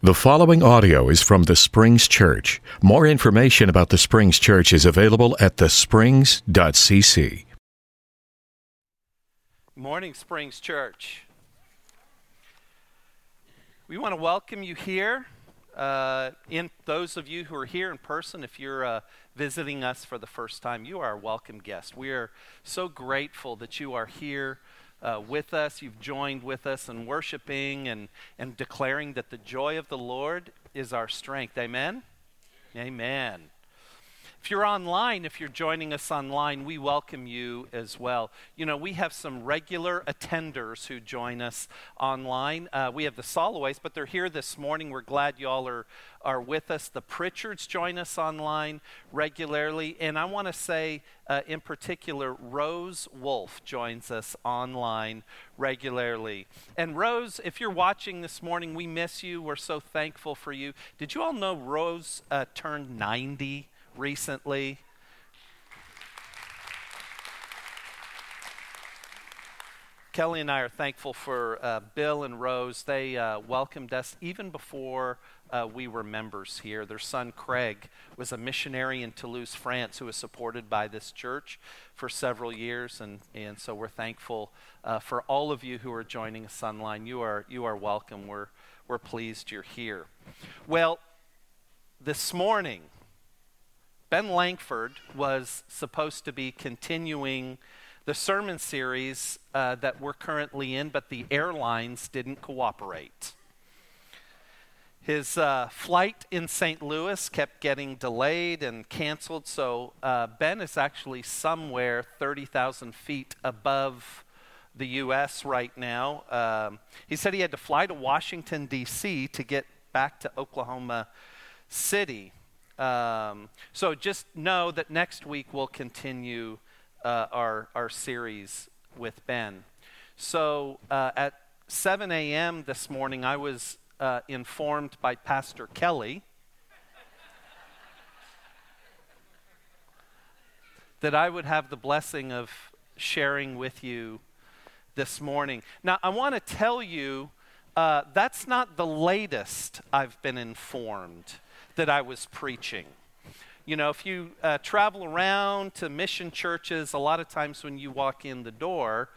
The following audio is from the Springs Church. More information about the Springs Church is available at thesprings.cc. Morning, Springs Church. We want to welcome you here. Uh, in those of you who are here in person, if you're uh, visiting us for the first time, you are a welcome guest. We are so grateful that you are here uh, with us. You've joined with us in worshiping and, and declaring that the joy of the Lord is our strength. Amen? Amen. If you're online, if you're joining us online, we welcome you as well. You know, we have some regular attenders who join us online. Uh, we have the Soloways, but they're here this morning. We're glad you all are, are with us. The Pritchards join us online regularly. And I want to say, uh, in particular, Rose Wolf joins us online regularly. And Rose, if you're watching this morning, we miss you. We're so thankful for you. Did you all know Rose uh, turned 90? Recently. Kelly and I are thankful for uh, Bill and Rose. They uh, welcomed us even before uh, we were members here. Their son Craig was a missionary in Toulouse, France, who was supported by this church for several years, and, and so we're thankful uh, for all of you who are joining us online. You are you are welcome. We're we're pleased you're here. Well, this morning Ben Langford was supposed to be continuing the sermon series uh, that we're currently in, but the airlines didn't cooperate. His uh, flight in St. Louis kept getting delayed and canceled, so uh, Ben is actually somewhere 30,000 feet above the U.S. right now. Um, he said he had to fly to Washington, D.C. to get back to Oklahoma City. Um, so just know that next week we'll continue uh, our, our series with Ben. So uh, at 7 a.m. this morning, I was uh, informed by Pastor Kelly that I would have the blessing of sharing with you this morning. Now, I want to tell you uh, that's not the latest I've been informed that I was preaching. You know, if you uh, travel around to mission churches, a lot of times when you walk in the door,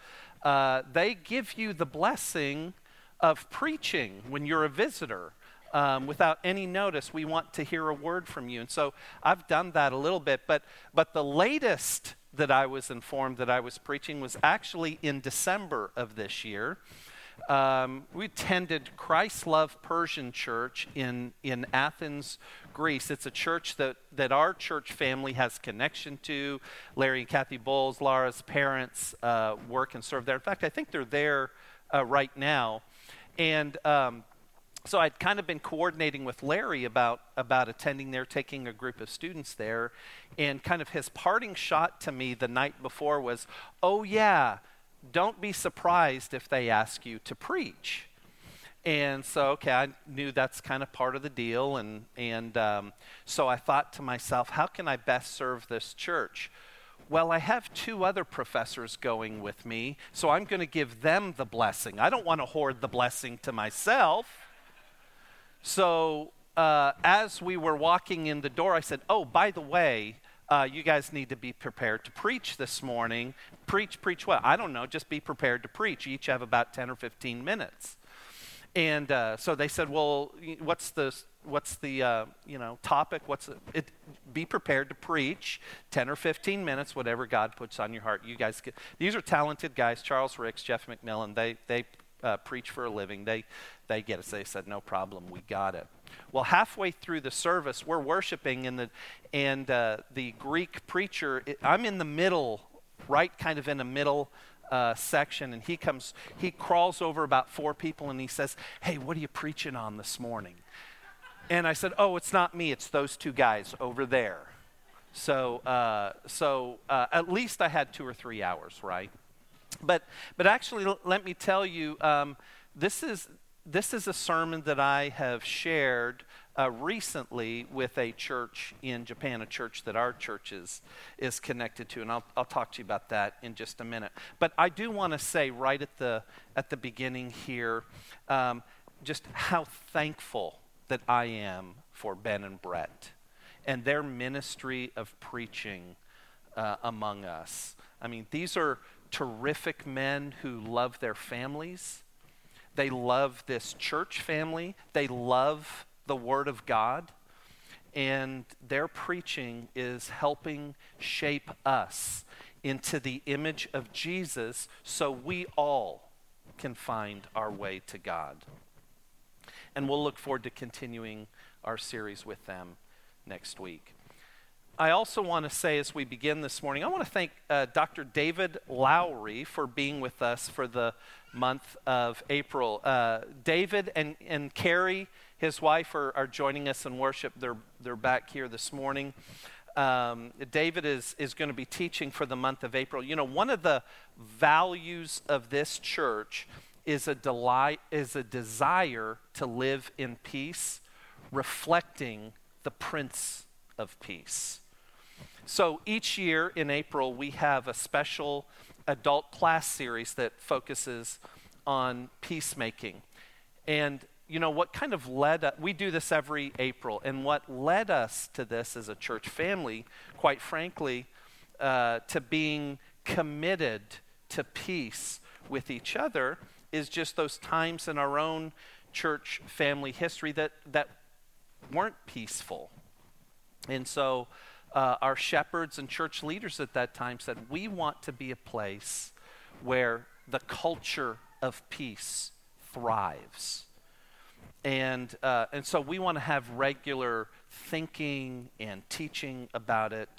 uh, they give you the blessing of preaching when you're a visitor. Um, without any notice, we want to hear a word from you. And so I've done that a little bit. But, but the latest that I was informed that I was preaching was actually in December of this year um, we attended Christ Love Persian Church in, in Athens, Greece. It's a church that, that our church family has connection to. Larry and Kathy Bowles, Laura's parents, uh, work and serve there. In fact, I think they're there uh, right now. And um, so I'd kind of been coordinating with Larry about, about attending there, taking a group of students there. And kind of his parting shot to me the night before was, oh, yeah don't be surprised if they ask you to preach. And so, okay, I knew that's kind of part of the deal. And, and um, so I thought to myself, how can I best serve this church? Well, I have two other professors going with me, so I'm going to give them the blessing. I don't want to hoard the blessing to myself. So, uh, as we were walking in the door, I said, Oh, by the way, uh, you guys need to be prepared to preach this morning. Preach, preach what? I don't know. Just be prepared to preach. You each have about 10 or 15 minutes. And uh, so they said, well, what's the, what's the uh, you know, topic? What's it? Be prepared to preach 10 or 15 minutes, whatever God puts on your heart. You guys get, these are talented guys, Charles Ricks, Jeff McMillan. They, they uh, preach for a living. They, they get it. They said, no problem, we got it. Well, halfway through the service, we're worshiping, and the, and, uh, the Greek preacher, I'm in the middle, right kind of in the middle uh, section, and he comes, he crawls over about four people, and he says, Hey, what are you preaching on this morning? And I said, Oh, it's not me, it's those two guys over there. So, uh, so uh, at least I had two or three hours, right? But, but actually, l- let me tell you, um, this is this is a sermon that I have shared uh, recently with a church in Japan, a church that our church is, is connected to, and I'll, I'll talk to you about that in just a minute. But I do want to say right at the, at the beginning here um, just how thankful that I am for Ben and Brett and their ministry of preaching uh, among us. I mean, these are terrific men who love their families. They love this church family. They love the Word of God. And their preaching is helping shape us into the image of Jesus so we all can find our way to God. And we'll look forward to continuing our series with them next week. I also want to say as we begin this morning, I want to thank uh, Dr. David Lowry for being with us for the month of April. Uh, David and, and Carrie, his wife, are, are joining us in worship. They're, they're back here this morning. Um, David is, is going to be teaching for the month of April. You know, one of the values of this church is a, delight, is a desire to live in peace, reflecting the Prince of Peace. So each year in April, we have a special adult class series that focuses on peacemaking. And, you know, what kind of led us, we do this every April, and what led us to this as a church family, quite frankly, uh, to being committed to peace with each other is just those times in our own church family history that, that weren't peaceful. And so uh, our shepherds and church leaders at that time said, We want to be a place where the culture of peace thrives. And, uh, and so we want to have regular thinking and teaching about it.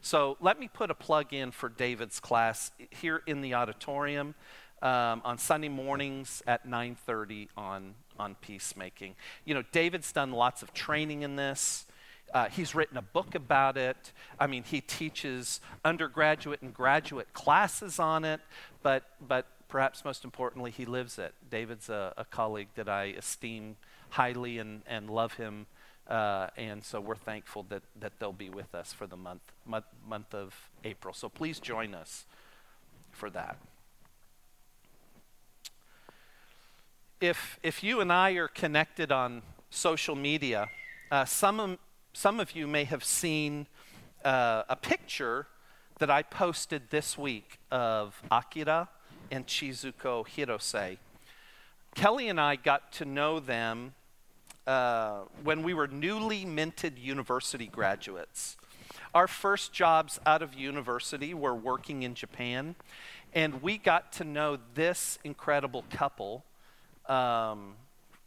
So let me put a plug in for David's class here in the auditorium um, on Sunday mornings at 9:30 on on peacemaking. You know, David's done lots of training in this. Uh, he's written a book about it. I mean, he teaches undergraduate and graduate classes on it, but, but perhaps most importantly, he lives it. David's a, a colleague that I esteem highly and, and love him. Uh, and so we're thankful that, that they'll be with us for the month, month, month of April. So please join us for that. If, if you and I are connected on social media, uh, some, some of you may have seen uh, a picture that I posted this week of Akira and Chizuko Hirose. Kelly and I got to know them uh, when we were newly minted university graduates. Our first jobs out of university were working in Japan, and we got to know this incredible couple um,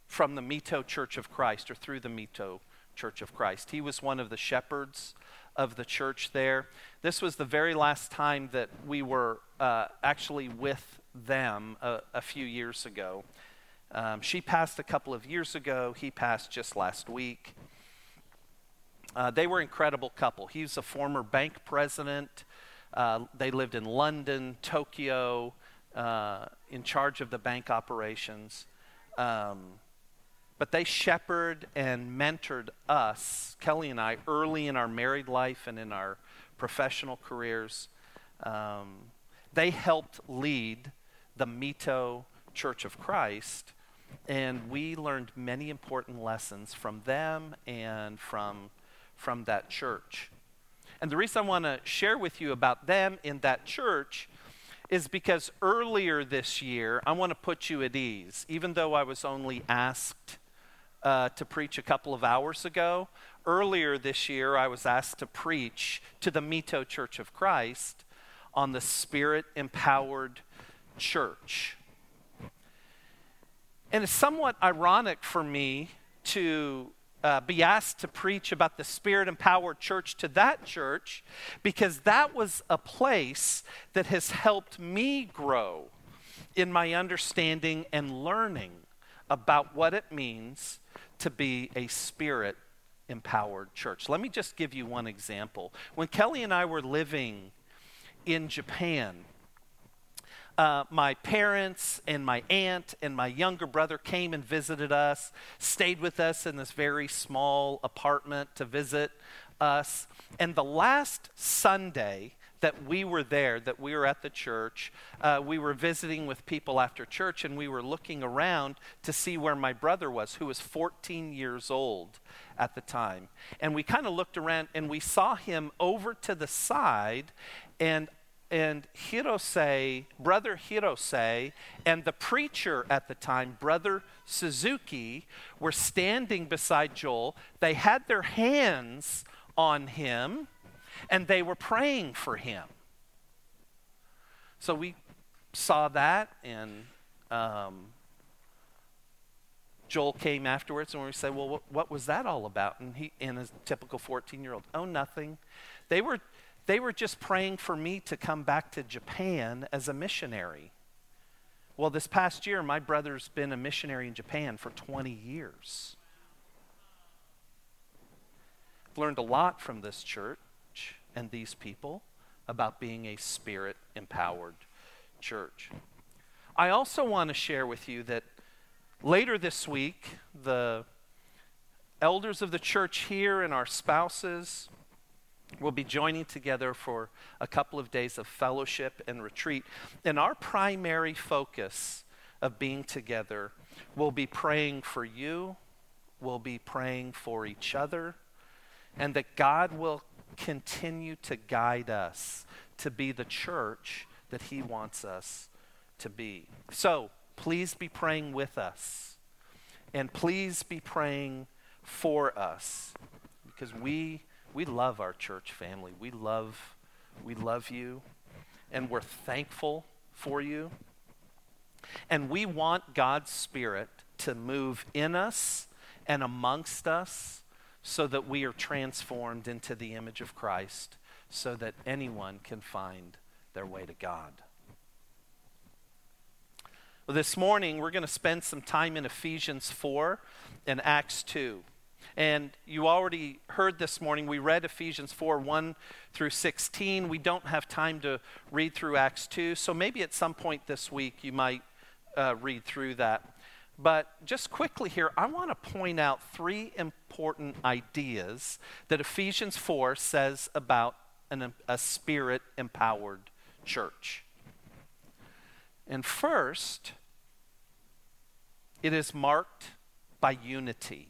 from the Mito Church of Christ or through the Mito Church of Christ. He was one of the shepherds of the church there. This was the very last time that we were uh, actually with them a, a few years ago. Um, she passed a couple of years ago. He passed just last week. Uh, they were an incredible couple. He's a former bank president. Uh, they lived in London, Tokyo, uh, in charge of the bank operations. Um, but they shepherded and mentored us, Kelly and I, early in our married life and in our professional careers. Um, they helped lead the Mito Church of Christ, and we learned many important lessons from them and from, from that church. And the reason I want to share with you about them in that church is because earlier this year, I want to put you at ease, even though I was only asked uh, to preach a couple of hours ago. Earlier this year, I was asked to preach to the Mito Church of Christ on the Spirit empowered church. And it's somewhat ironic for me to uh, be asked to preach about the Spirit empowered church to that church because that was a place that has helped me grow in my understanding and learning about what it means to be a spirit empowered church. Let me just give you one example. When Kelly and I were living in Japan, uh, my parents and my aunt and my younger brother came and visited us, stayed with us in this very small apartment to visit us. And the last Sunday that we were there, that we were at the church. Uh, we were visiting with people after church, and we were looking around to see where my brother was, who was 14 years old at the time. And we kind of looked around and we saw him over to the side, and and Hirose, brother Hirose, and the preacher at the time, brother Suzuki, were standing beside Joel. They had their hands on him and they were praying for him. So we saw that, and um, Joel came afterwards, and we said, "Well, what, what was that all about?" And he, in a typical fourteen-year-old, "Oh, nothing. They were, they were just praying for me to come back to Japan as a missionary." Well, this past year, my brother's been a missionary in Japan for 20 years. I've learned a lot from this church and these people about being a spirit empowered church. I also want to share with you that later this week, the elders of the church here and our spouses will be joining together for a couple of days of fellowship and retreat. And our primary focus of being together will be praying for you, we'll be praying for each other, and that God will continue to guide us to be the church that He wants us to be. So please be praying with us. And please be praying for us because we we love our church family. We love we love you and we're thankful for you. And we want God's spirit to move in us and amongst us so that we are transformed into the image of Christ, so that anyone can find their way to God. Well, this morning, we're going to spend some time in Ephesians 4 and Acts 2. And you already heard this morning, we read Ephesians 4 1 through 16. We don't have time to read through Acts 2, so maybe at some point this week you might uh, read through that. But just quickly here, I want to point out three important ideas that Ephesians 4 says about an, a spirit empowered church. And first, it is marked by unity.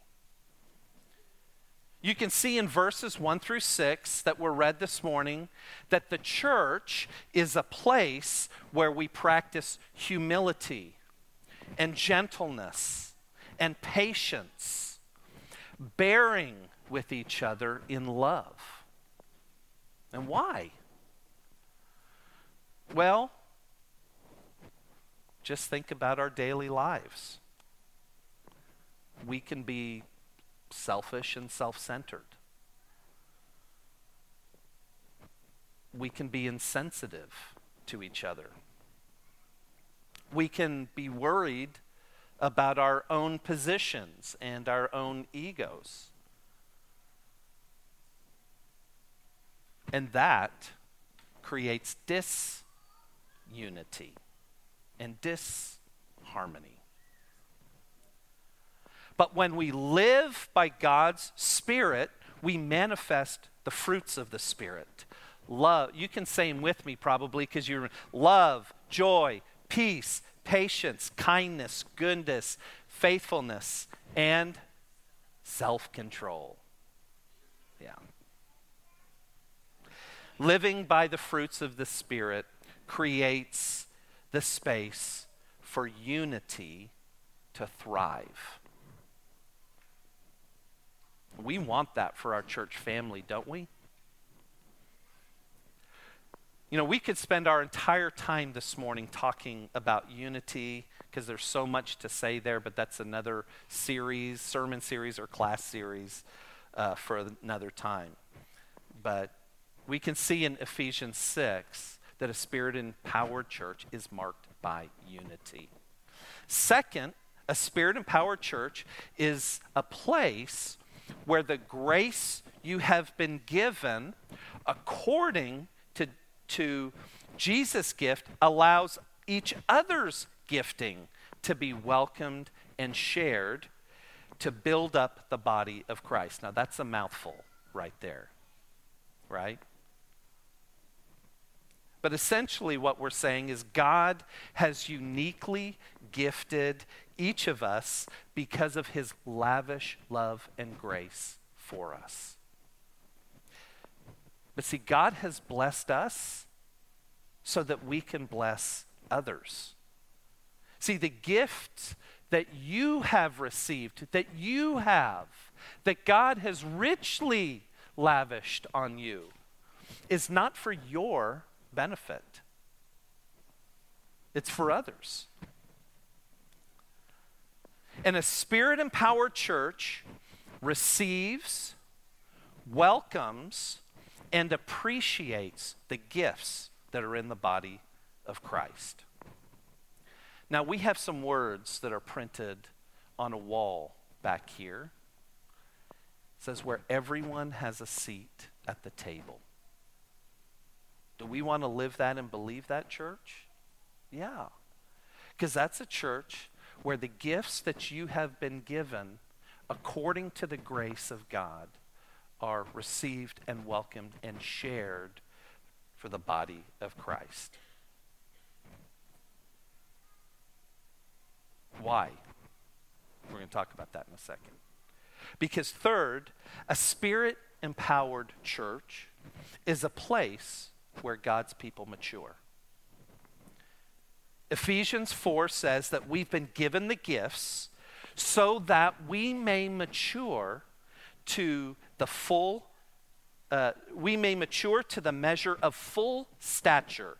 You can see in verses 1 through 6 that were read this morning that the church is a place where we practice humility and gentleness and patience, bearing with each other in love. And why? Well, just think about our daily lives. We can be selfish and self centered. We can be insensitive to each other we can be worried about our own positions and our own egos. And that creates disunity and disharmony. But when we live by God's Spirit, we manifest the fruits of the Spirit. Love, you can say them with me probably because you're love, joy, peace, patience, kindness, goodness, faithfulness, and self control. Yeah. Living by the fruits of the Spirit creates the space for unity to thrive. We want that for our church family, don't we? You know, we could spend our entire time this morning talking about unity because there's so much to say there, but that's another series, sermon series, or class series uh, for another time. But we can see in Ephesians 6 that a spirit empowered church is marked by unity. Second, a spirit empowered church is a place where the grace you have been given according to Jesus' gift allows each other's gifting to be welcomed and shared to build up the body of Christ. Now, that's a mouthful right there, right? But essentially, what we're saying is God has uniquely gifted each of us because of his lavish love and grace for us. But see, God has blessed us so that we can bless others. See, the gift that you have received, that you have, that God has richly lavished on you, is not for your benefit, it's for others. And a spirit empowered church receives, welcomes, and appreciates the gifts that are in the body of Christ. Now, we have some words that are printed on a wall back here. It says, where everyone has a seat at the table. Do we want to live that and believe that, church? Yeah. Because that's a church where the gifts that you have been given according to the grace of God are received and welcomed and shared for the body of Christ. Why? We're going to talk about that in a second. Because, third, a spirit empowered church is a place where God's people mature. Ephesians 4 says that we've been given the gifts so that we may mature to the full, uh, we may mature to the measure of full stature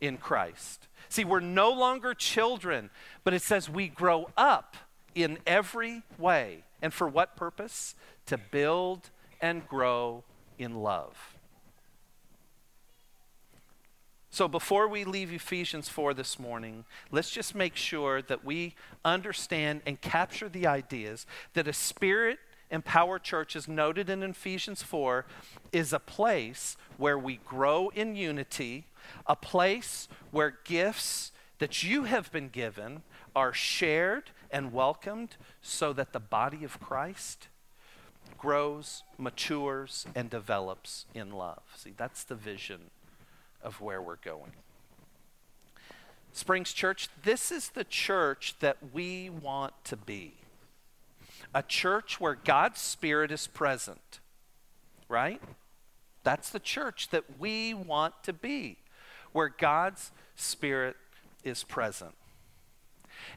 in Christ. See, we're no longer children, but it says we grow up in every way. And for what purpose? To build and grow in love. So before we leave Ephesians 4 this morning, let's just make sure that we understand and capture the ideas that a spirit empowered church, as noted in Ephesians 4, is a place where we grow in unity, a place where gifts that you have been given are shared and welcomed so that the body of Christ grows, matures, and develops in love. See, that's the vision of where we're going. Springs Church, this is the church that we want to be. A church where God's Spirit is present, right? That's the church that we want to be, where God's Spirit is present.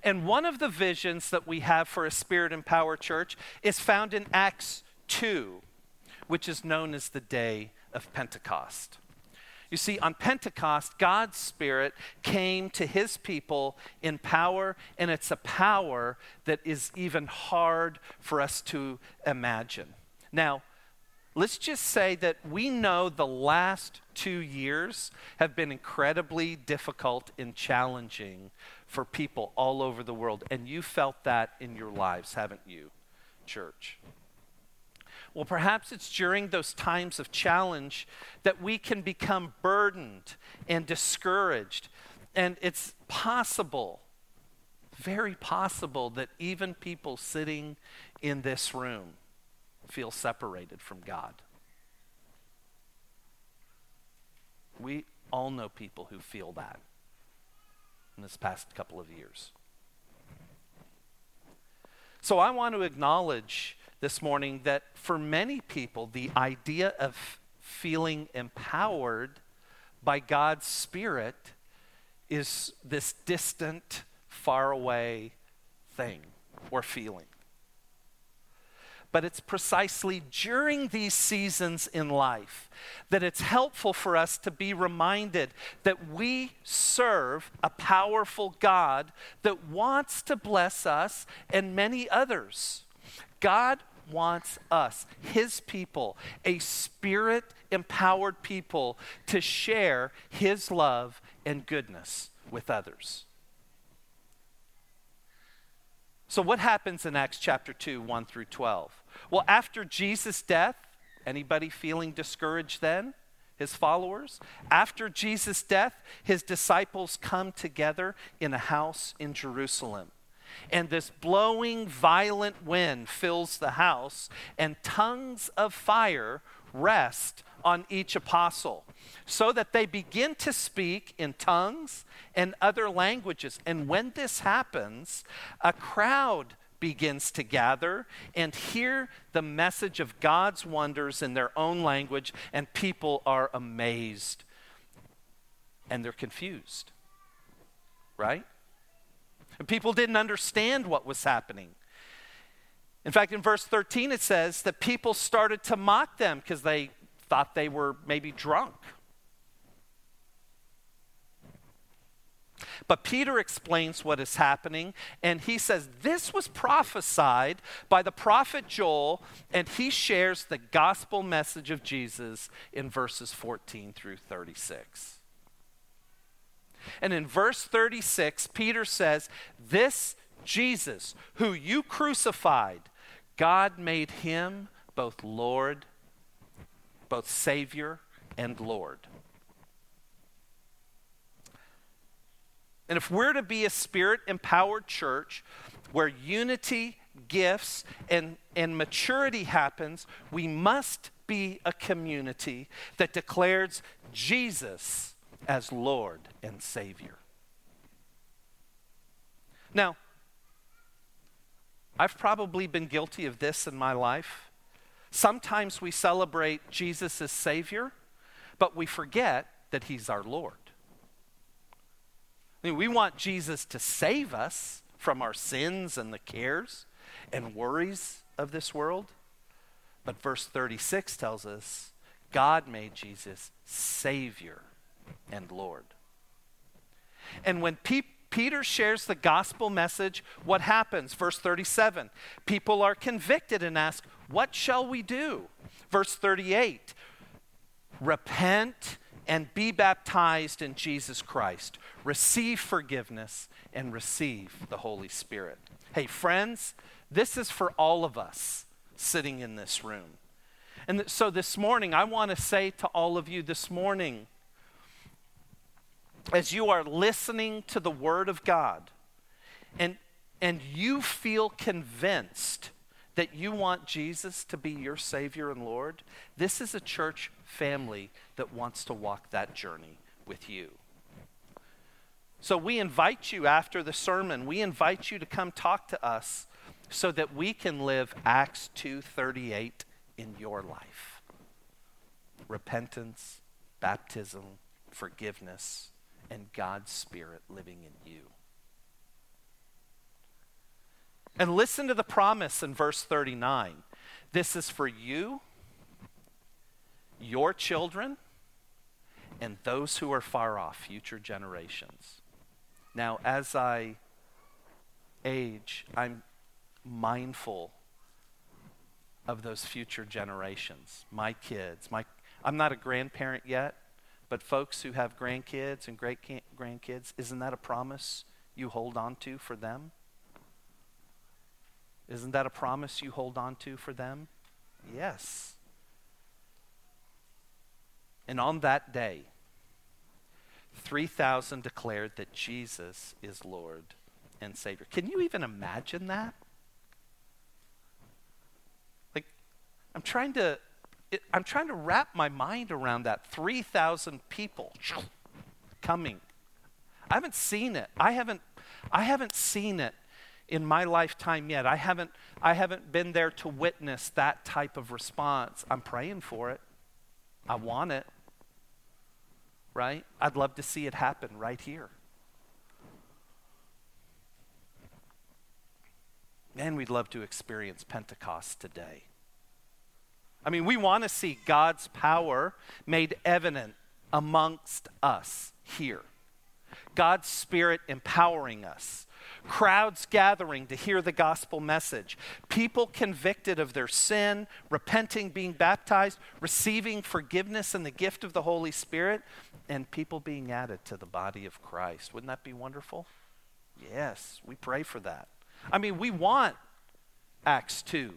And one of the visions that we have for a Spirit empowered church is found in Acts 2, which is known as the day of Pentecost. You see, on Pentecost, God's Spirit came to his people in power, and it's a power that is even hard for us to imagine. Now, let's just say that we know the last two years have been incredibly difficult and challenging for people all over the world, and you felt that in your lives, haven't you, church? Well, perhaps it's during those times of challenge that we can become burdened and discouraged. And it's possible, very possible, that even people sitting in this room feel separated from God. We all know people who feel that in this past couple of years. So I want to acknowledge this morning that for many people, the idea of feeling empowered by God's Spirit is this distant, far away thing or feeling. But it's precisely during these seasons in life that it's helpful for us to be reminded that we serve a powerful God that wants to bless us and many others. God wants us, his people, a spirit empowered people, to share his love and goodness with others. So, what happens in Acts chapter 2, 1 through 12? Well, after Jesus' death, anybody feeling discouraged then? His followers? After Jesus' death, his disciples come together in a house in Jerusalem and this blowing violent wind fills the house, and tongues of fire rest on each apostle so that they begin to speak in tongues and other languages. And when this happens, a crowd begins to gather and hear the message of God's wonders in their own language, and people are amazed and they're confused. Right? And people didn't understand what was happening. In fact, in verse 13, it says that people started to mock them because they thought they were maybe drunk. But Peter explains what is happening, and he says this was prophesied by the prophet Joel, and he shares the gospel message of Jesus in verses 14 through 36. And in verse 36, Peter says, This Jesus, who you crucified, God made him both Lord, both Savior and Lord. And if we're to be a spirit empowered church where unity, gifts, and, and maturity happens, we must be a community that declares Jesus as Lord and Savior. Now, I've probably been guilty of this in my life. Sometimes we celebrate Jesus as Savior, but we forget that He's our Lord. I mean, we want Jesus to save us from our sins and the cares and worries of this world. But verse 36 tells us God made Jesus Savior and Lord. And when people Peter shares the gospel message, what happens? Verse 37 People are convicted and ask, What shall we do? Verse 38 Repent and be baptized in Jesus Christ. Receive forgiveness and receive the Holy Spirit. Hey, friends, this is for all of us sitting in this room. And so this morning, I want to say to all of you this morning, as you are listening to the Word of God and, and you feel convinced that you want Jesus to be your Savior and Lord, this is a church family that wants to walk that journey with you. So we invite you after the sermon, we invite you to come talk to us so that we can live Acts 2:38 in your life. Repentance, baptism, forgiveness, and God's Spirit living in you. And listen to the promise in verse 39 this is for you, your children, and those who are far off, future generations. Now, as I age, I'm mindful of those future generations, my kids. My, I'm not a grandparent yet, but folks who have grandkids and great grandkids, isn't that a promise you hold on to for them? Isn't that a promise you hold on to for them? Yes. And on that day, 3,000 declared that Jesus is Lord and Savior. Can you even imagine that? Like, I'm trying to it, I'm trying to wrap my mind around that 3,000 people coming. I haven't seen it. I haven't, I haven't seen it in my lifetime yet. I haven't, I haven't been there to witness that type of response. I'm praying for it. I want it. Right? I'd love to see it happen right here. Man, we'd love to experience Pentecost today. I mean, we want to see God's power made evident amongst us here. God's Spirit empowering us. Crowds gathering to hear the gospel message. People convicted of their sin, repenting, being baptized, receiving forgiveness and the gift of the Holy Spirit, and people being added to the body of Christ. Wouldn't that be wonderful? Yes, we pray for that. I mean, we want Acts 2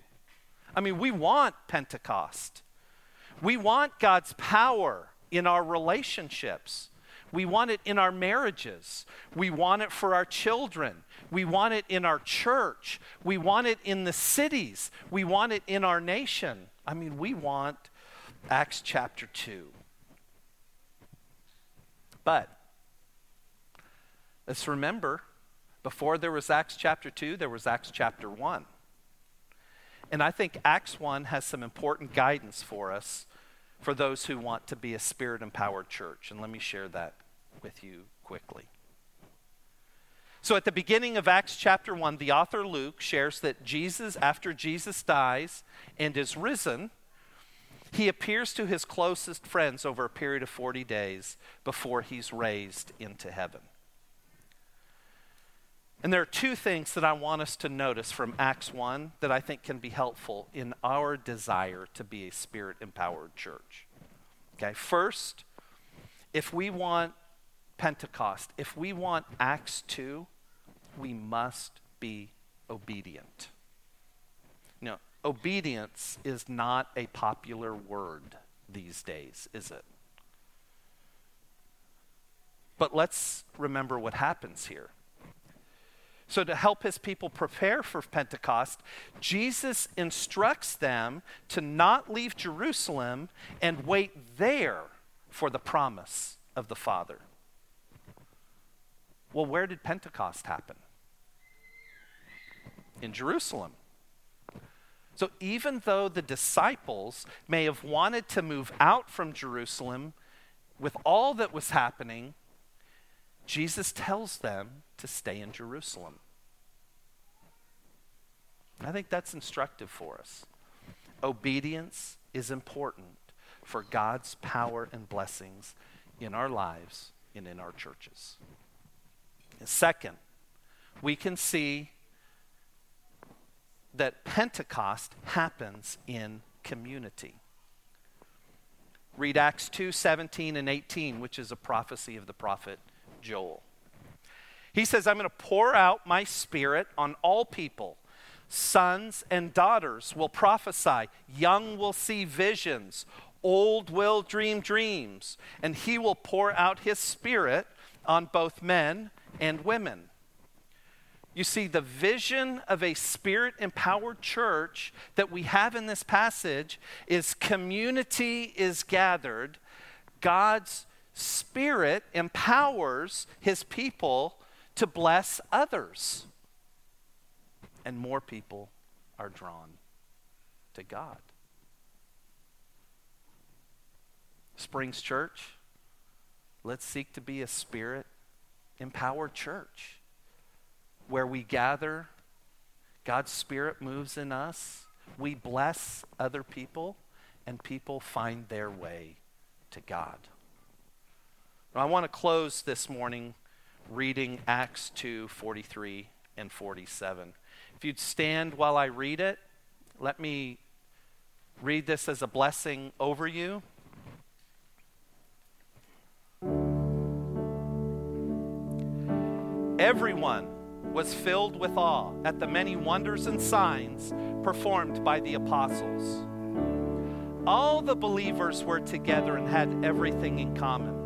I mean, we want Pentecost. We want God's power in our relationships. We want it in our marriages. We want it for our children. We want it in our church. We want it in the cities. We want it in our nation. I mean, we want Acts chapter 2. But let's remember before there was Acts chapter 2, there was Acts chapter 1. And I think Acts 1 has some important guidance for us for those who want to be a spirit empowered church. And let me share that with you quickly. So, at the beginning of Acts chapter 1, the author Luke shares that Jesus, after Jesus dies and is risen, he appears to his closest friends over a period of 40 days before he's raised into heaven. And there are two things that I want us to notice from Acts 1 that I think can be helpful in our desire to be a spirit empowered church. Okay, first, if we want Pentecost, if we want Acts 2, we must be obedient. Now, obedience is not a popular word these days, is it? But let's remember what happens here. So, to help his people prepare for Pentecost, Jesus instructs them to not leave Jerusalem and wait there for the promise of the Father. Well, where did Pentecost happen? In Jerusalem. So, even though the disciples may have wanted to move out from Jerusalem with all that was happening, Jesus tells them to stay in Jerusalem. I think that's instructive for us. Obedience is important for God's power and blessings in our lives and in our churches. And second, we can see that Pentecost happens in community. Read Acts 2 17 and 18, which is a prophecy of the prophet Joel. He says, I'm going to pour out my spirit on all people. Sons and daughters will prophesy, young will see visions, old will dream dreams, and he will pour out his spirit on both men and women. You see, the vision of a spirit empowered church that we have in this passage is community is gathered, God's Spirit empowers his people to bless others. And more people are drawn to God. Springs Church, let's seek to be a spirit empowered church where we gather, God's Spirit moves in us, we bless other people, and people find their way to God. I want to close this morning reading Acts 2 43 and 47. If you'd stand while I read it, let me read this as a blessing over you. Everyone was filled with awe at the many wonders and signs performed by the apostles. All the believers were together and had everything in common.